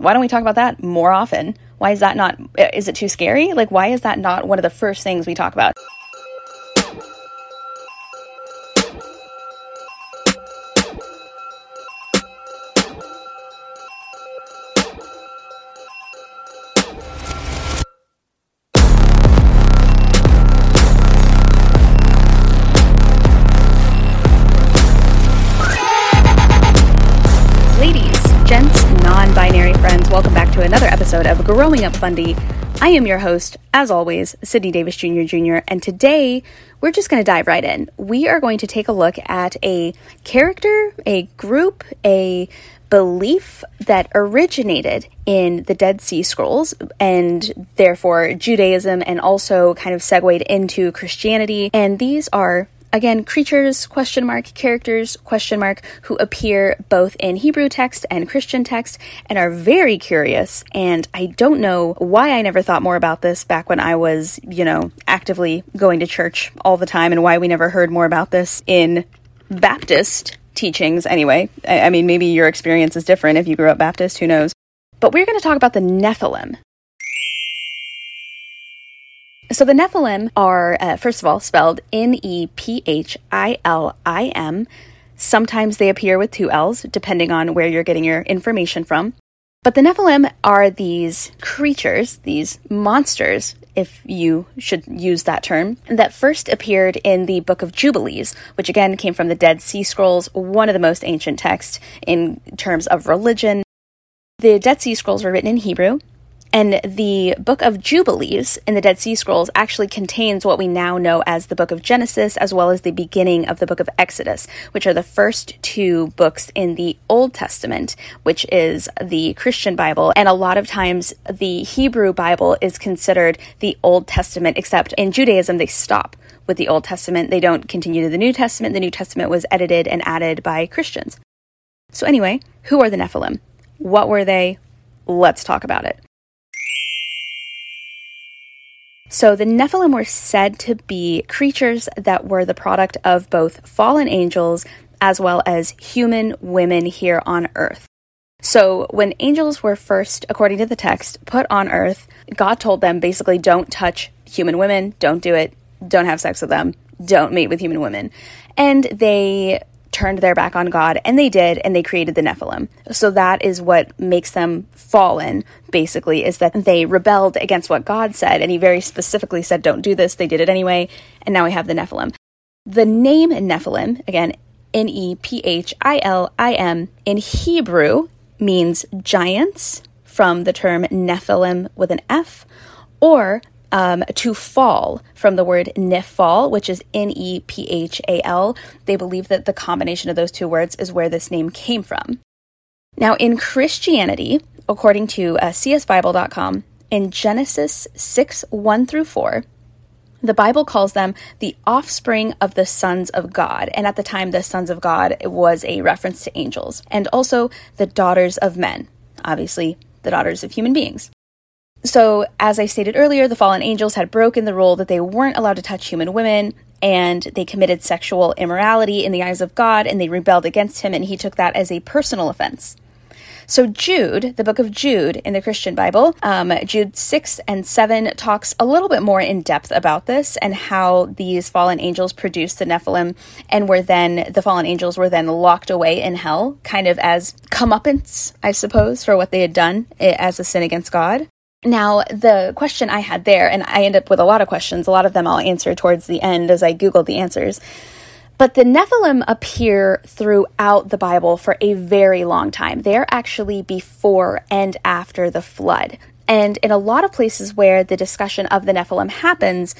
Why don't we talk about that more often? Why is that not, is it too scary? Like, why is that not one of the first things we talk about? Another episode of Growing Up Fundie. I am your host, as always, Sydney Davis Jr. Jr., and today we're just going to dive right in. We are going to take a look at a character, a group, a belief that originated in the Dead Sea Scrolls and therefore Judaism and also kind of segued into Christianity. And these are Again, creatures, question mark, characters, question mark, who appear both in Hebrew text and Christian text and are very curious. And I don't know why I never thought more about this back when I was, you know, actively going to church all the time and why we never heard more about this in Baptist teachings anyway. I, I mean, maybe your experience is different if you grew up Baptist, who knows. But we're going to talk about the Nephilim. So the Nephilim are, uh, first of all, spelled N E P H I L I M. Sometimes they appear with two L's, depending on where you're getting your information from. But the Nephilim are these creatures, these monsters, if you should use that term, that first appeared in the Book of Jubilees, which again came from the Dead Sea Scrolls, one of the most ancient texts in terms of religion. The Dead Sea Scrolls were written in Hebrew, and the book of Jubilees in the Dead Sea Scrolls actually contains what we now know as the book of Genesis, as well as the beginning of the book of Exodus, which are the first two books in the Old Testament, which is the Christian Bible. And a lot of times the Hebrew Bible is considered the Old Testament, except in Judaism they stop with the Old Testament. They don't continue to the New Testament. The New Testament was edited and added by Christians. So, anyway, who are the Nephilim? What were they? Let's talk about it. So the Nephilim were said to be creatures that were the product of both fallen angels as well as human women here on earth. So when angels were first, according to the text, put on earth, God told them basically don't touch human women, don't do it, don't have sex with them, don't mate with human women. And they turned their back on God, and they did, and they created the Nephilim. So that is what makes them fallen, basically, is that they rebelled against what God said, and He very specifically said, Don't do this. They did it anyway, and now we have the Nephilim. The name Nephilim, again, N E P H I L I M, in Hebrew means giants from the term Nephilim with an F, or um, to fall from the word nephal, which is N E P H A L. They believe that the combination of those two words is where this name came from. Now, in Christianity, according to uh, csbible.com, in Genesis 6 1 through 4, the Bible calls them the offspring of the sons of God. And at the time, the sons of God was a reference to angels, and also the daughters of men, obviously, the daughters of human beings. So, as I stated earlier, the fallen angels had broken the rule that they weren't allowed to touch human women, and they committed sexual immorality in the eyes of God, and they rebelled against him, and he took that as a personal offense. So, Jude, the book of Jude in the Christian Bible, um, Jude 6 and 7 talks a little bit more in depth about this and how these fallen angels produced the Nephilim and were then, the fallen angels were then locked away in hell, kind of as comeuppance, I suppose, for what they had done eh, as a sin against God. Now, the question I had there, and I end up with a lot of questions, a lot of them I'll answer towards the end as I Googled the answers. But the Nephilim appear throughout the Bible for a very long time. They're actually before and after the flood. And in a lot of places where the discussion of the Nephilim happens,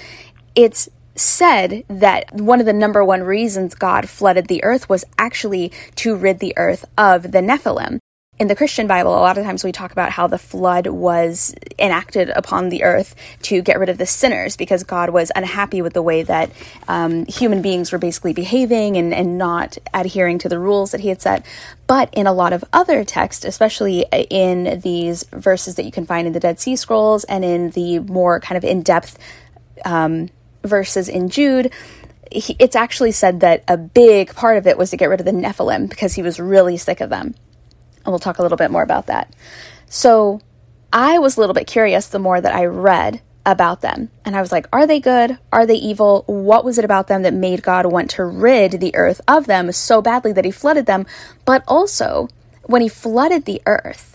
it's said that one of the number one reasons God flooded the earth was actually to rid the earth of the Nephilim in the Christian Bible, a lot of times we talk about how the flood was enacted upon the earth to get rid of the sinners because God was unhappy with the way that um, human beings were basically behaving and, and not adhering to the rules that He had set. But in a lot of other texts, especially in these verses that you can find in the Dead Sea Scrolls and in the more kind of in depth um, verses in Jude, it's actually said that a big part of it was to get rid of the Nephilim because he was really sick of them. And we'll talk a little bit more about that. So I was a little bit curious the more that I read about them. And I was like, are they good? Are they evil? What was it about them that made God want to rid the earth of them so badly that he flooded them? But also, when he flooded the earth,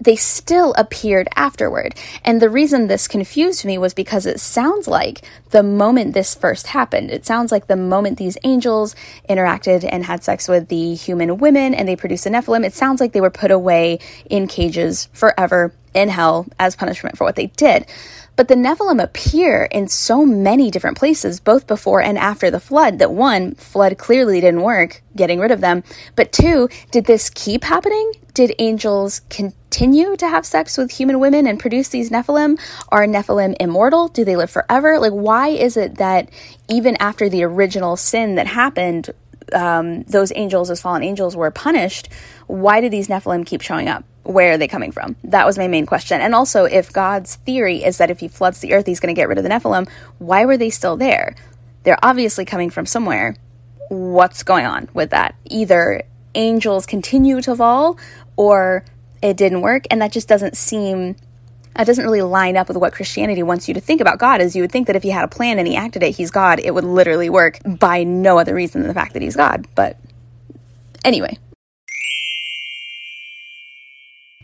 they still appeared afterward. And the reason this confused me was because it sounds like the moment this first happened, it sounds like the moment these angels interacted and had sex with the human women and they produced a Nephilim, it sounds like they were put away in cages forever in hell as punishment for what they did. But the Nephilim appear in so many different places, both before and after the flood, that one, flood clearly didn't work, getting rid of them. But two, did this keep happening? Did angels continue to have sex with human women and produce these Nephilim? Are Nephilim immortal? Do they live forever? Like, why is it that even after the original sin that happened, um, those angels, as fallen angels, were punished? Why do these Nephilim keep showing up? Where are they coming from? That was my main question. And also, if God's theory is that if he floods the earth, he's going to get rid of the Nephilim, why were they still there? They're obviously coming from somewhere. What's going on with that? Either angels continue to fall or it didn't work. And that just doesn't seem, that doesn't really line up with what Christianity wants you to think about God. Is you would think that if he had a plan and he acted it, he's God, it would literally work by no other reason than the fact that he's God. But anyway,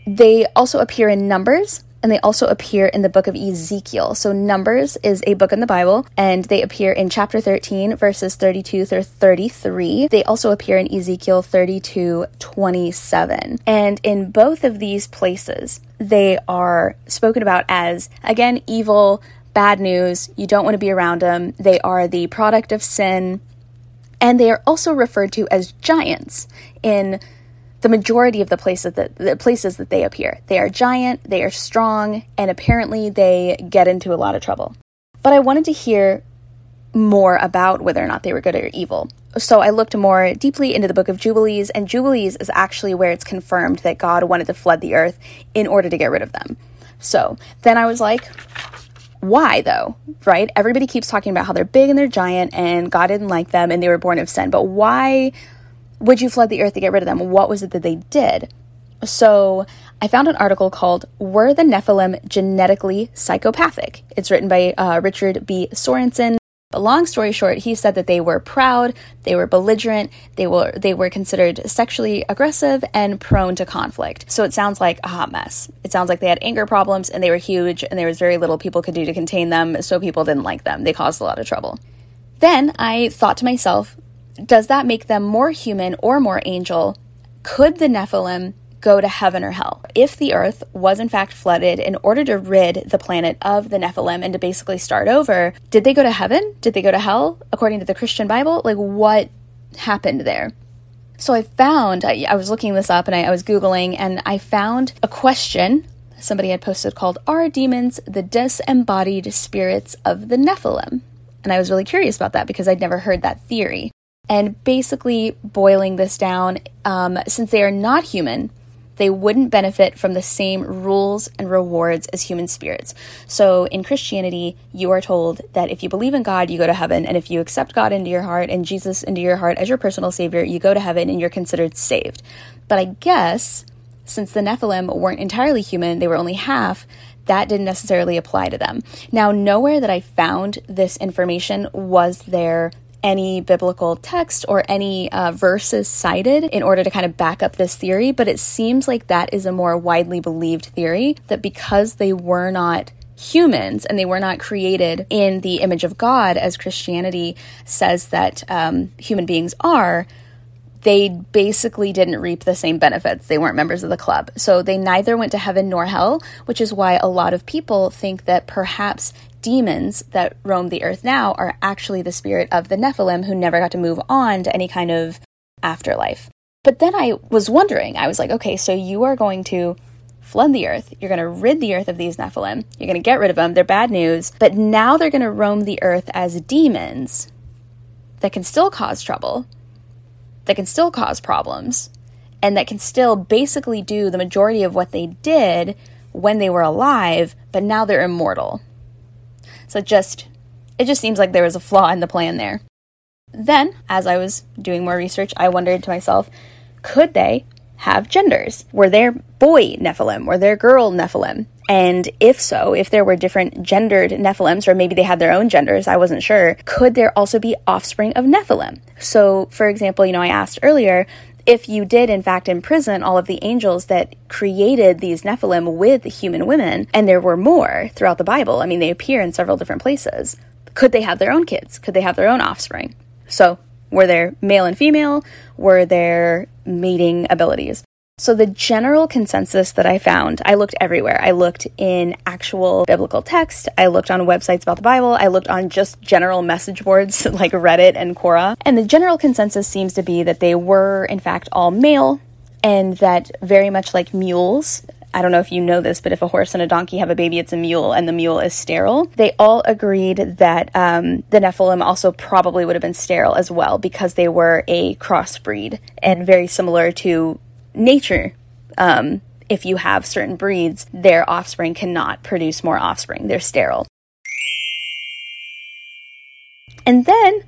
they also appear in Numbers and they also appear in the book of Ezekiel. So, Numbers is a book in the Bible, and they appear in chapter 13, verses 32 through 33. They also appear in Ezekiel 32 27. And in both of these places, they are spoken about as, again, evil, bad news. You don't want to be around them. They are the product of sin. And they are also referred to as giants in the majority of the places that the places that they appear. They are giant, they are strong, and apparently they get into a lot of trouble. But I wanted to hear more about whether or not they were good or evil. So I looked more deeply into the book of Jubilees, and Jubilees is actually where it's confirmed that God wanted to flood the earth in order to get rid of them. So then I was like, why though? Right? Everybody keeps talking about how they're big and they're giant and God didn't like them and they were born of sin. But why would you flood the earth to get rid of them? What was it that they did? So I found an article called Were the Nephilim Genetically Psychopathic? It's written by uh, Richard B. Sorensen. But long story short, he said that they were proud, they were belligerent, they were they were considered sexually aggressive and prone to conflict. So it sounds like a hot mess. It sounds like they had anger problems and they were huge and there was very little people could do to contain them, so people didn't like them. They caused a lot of trouble. Then I thought to myself, does that make them more human or more angel? Could the Nephilim go to heaven or hell? If the earth was in fact flooded in order to rid the planet of the Nephilim and to basically start over, did they go to heaven? Did they go to hell according to the Christian Bible? Like, what happened there? So I found, I, I was looking this up and I, I was Googling, and I found a question somebody had posted called Are Demons the Disembodied Spirits of the Nephilim? And I was really curious about that because I'd never heard that theory. And basically, boiling this down, um, since they are not human, they wouldn't benefit from the same rules and rewards as human spirits. So in Christianity, you are told that if you believe in God, you go to heaven. And if you accept God into your heart and Jesus into your heart as your personal savior, you go to heaven and you're considered saved. But I guess since the Nephilim weren't entirely human, they were only half, that didn't necessarily apply to them. Now, nowhere that I found this information was there any biblical text or any uh, verses cited in order to kind of back up this theory, but it seems like that is a more widely believed theory that because they were not humans and they were not created in the image of God, as Christianity says that um, human beings are, they basically didn't reap the same benefits. They weren't members of the club. So they neither went to heaven nor hell, which is why a lot of people think that perhaps demons that roam the earth now are actually the spirit of the Nephilim who never got to move on to any kind of afterlife. But then I was wondering, I was like, okay, so you are going to flood the earth. You're going to rid the earth of these Nephilim. You're going to get rid of them. They're bad news. But now they're going to roam the earth as demons that can still cause trouble, that can still cause problems, and that can still basically do the majority of what they did when they were alive, but now they're immortal. So it just it just seems like there was a flaw in the plan there. Then, as I was doing more research, I wondered to myself, could they have genders? Were they boy Nephilim? Were there girl Nephilim? And if so, if there were different gendered Nephilims, or maybe they had their own genders, I wasn't sure, could there also be offspring of Nephilim? So, for example, you know, I asked earlier, if you did in fact imprison all of the angels that created these Nephilim with human women, and there were more throughout the Bible, I mean, they appear in several different places, could they have their own kids? Could they have their own offspring? So, were there male and female? Were there mating abilities? So, the general consensus that I found, I looked everywhere. I looked in actual biblical text, I looked on websites about the Bible, I looked on just general message boards like Reddit and Quora. And the general consensus seems to be that they were, in fact, all male, and that very much like mules, I don't know if you know this, but if a horse and a donkey have a baby, it's a mule, and the mule is sterile. They all agreed that um, the Nephilim also probably would have been sterile as well because they were a crossbreed and very similar to nature, um, if you have certain breeds, their offspring cannot produce more offspring. They're sterile. And then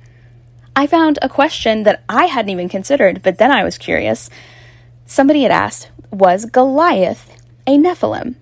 I found a question that I hadn't even considered, but then I was curious. Somebody had asked, Was Goliath a Nephilim?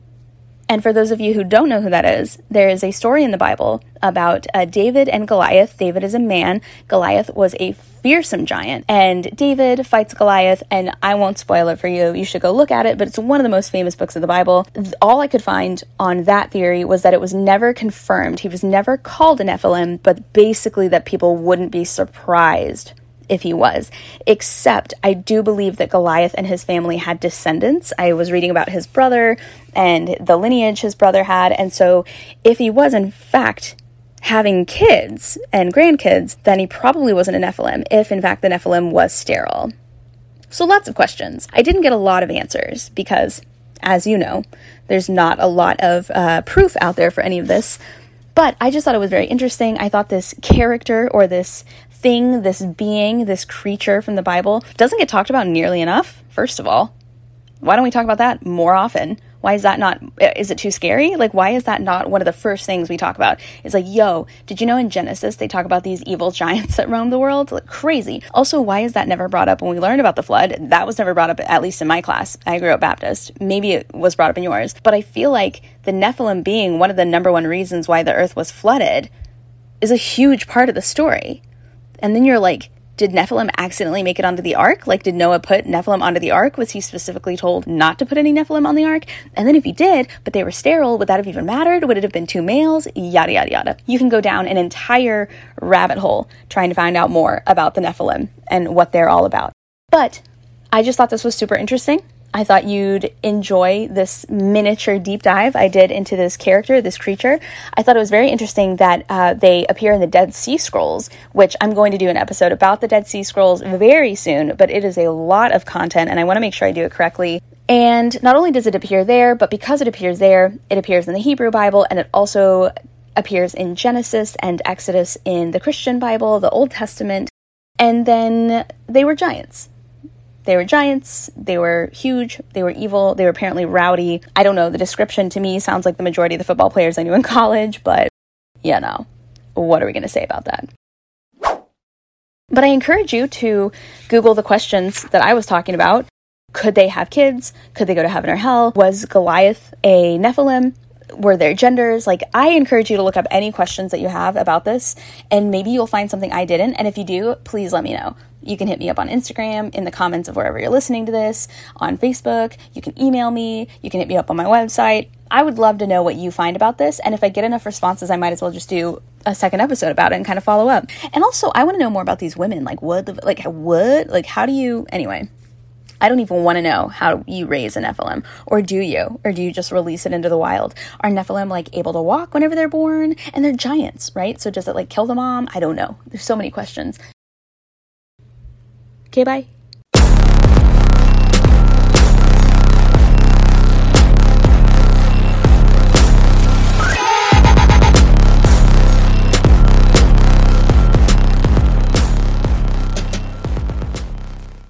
And for those of you who don't know who that is, there is a story in the Bible about uh, David and Goliath. David is a man, Goliath was a fearsome giant. And David fights Goliath, and I won't spoil it for you. You should go look at it, but it's one of the most famous books of the Bible. All I could find on that theory was that it was never confirmed. He was never called a Nephilim, but basically that people wouldn't be surprised if he was. Except I do believe that Goliath and his family had descendants. I was reading about his brother and the lineage his brother had. And so if he was, in fact, having kids and grandkids, then he probably wasn't a Nephilim, if in fact the Nephilim was sterile. So lots of questions. I didn't get a lot of answers because, as you know, there's not a lot of uh, proof out there for any of this. But I just thought it was very interesting. I thought this character or this thing, this being, this creature from the Bible doesn't get talked about nearly enough, first of all. Why don't we talk about that more often? Why is that not, is it too scary? Like, why is that not one of the first things we talk about? It's like, yo, did you know in Genesis they talk about these evil giants that roam the world? Like, crazy. Also, why is that never brought up when we learned about the flood? That was never brought up, at least in my class. I grew up Baptist. Maybe it was brought up in yours. But I feel like the Nephilim being one of the number one reasons why the earth was flooded is a huge part of the story. And then you're like, did Nephilim accidentally make it onto the ark? Like, did Noah put Nephilim onto the ark? Was he specifically told not to put any Nephilim on the ark? And then if he did, but they were sterile, would that have even mattered? Would it have been two males? Yada, yada, yada. You can go down an entire rabbit hole trying to find out more about the Nephilim and what they're all about. But I just thought this was super interesting. I thought you'd enjoy this miniature deep dive I did into this character, this creature. I thought it was very interesting that uh, they appear in the Dead Sea Scrolls, which I'm going to do an episode about the Dead Sea Scrolls very soon, but it is a lot of content and I want to make sure I do it correctly. And not only does it appear there, but because it appears there, it appears in the Hebrew Bible and it also appears in Genesis and Exodus in the Christian Bible, the Old Testament. And then they were giants. They were giants, they were huge, they were evil, they were apparently rowdy. I don't know, the description to me sounds like the majority of the football players I knew in college, but yeah, no. What are we going to say about that? But I encourage you to Google the questions that I was talking about. Could they have kids? Could they go to heaven or hell? Was Goliath a Nephilim? Were there genders? Like, I encourage you to look up any questions that you have about this, and maybe you'll find something I didn't. And if you do, please let me know. You can hit me up on Instagram, in the comments of wherever you're listening to this, on Facebook. You can email me. You can hit me up on my website. I would love to know what you find about this. And if I get enough responses, I might as well just do a second episode about it and kind of follow up. And also, I want to know more about these women. Like, what, like, what, like, how do you, anyway. I don't even want to know how you raise a Nephilim. Or do you? Or do you just release it into the wild? Are Nephilim like able to walk whenever they're born? And they're giants, right? So does it like kill the mom? I don't know. There's so many questions. Okay, bye.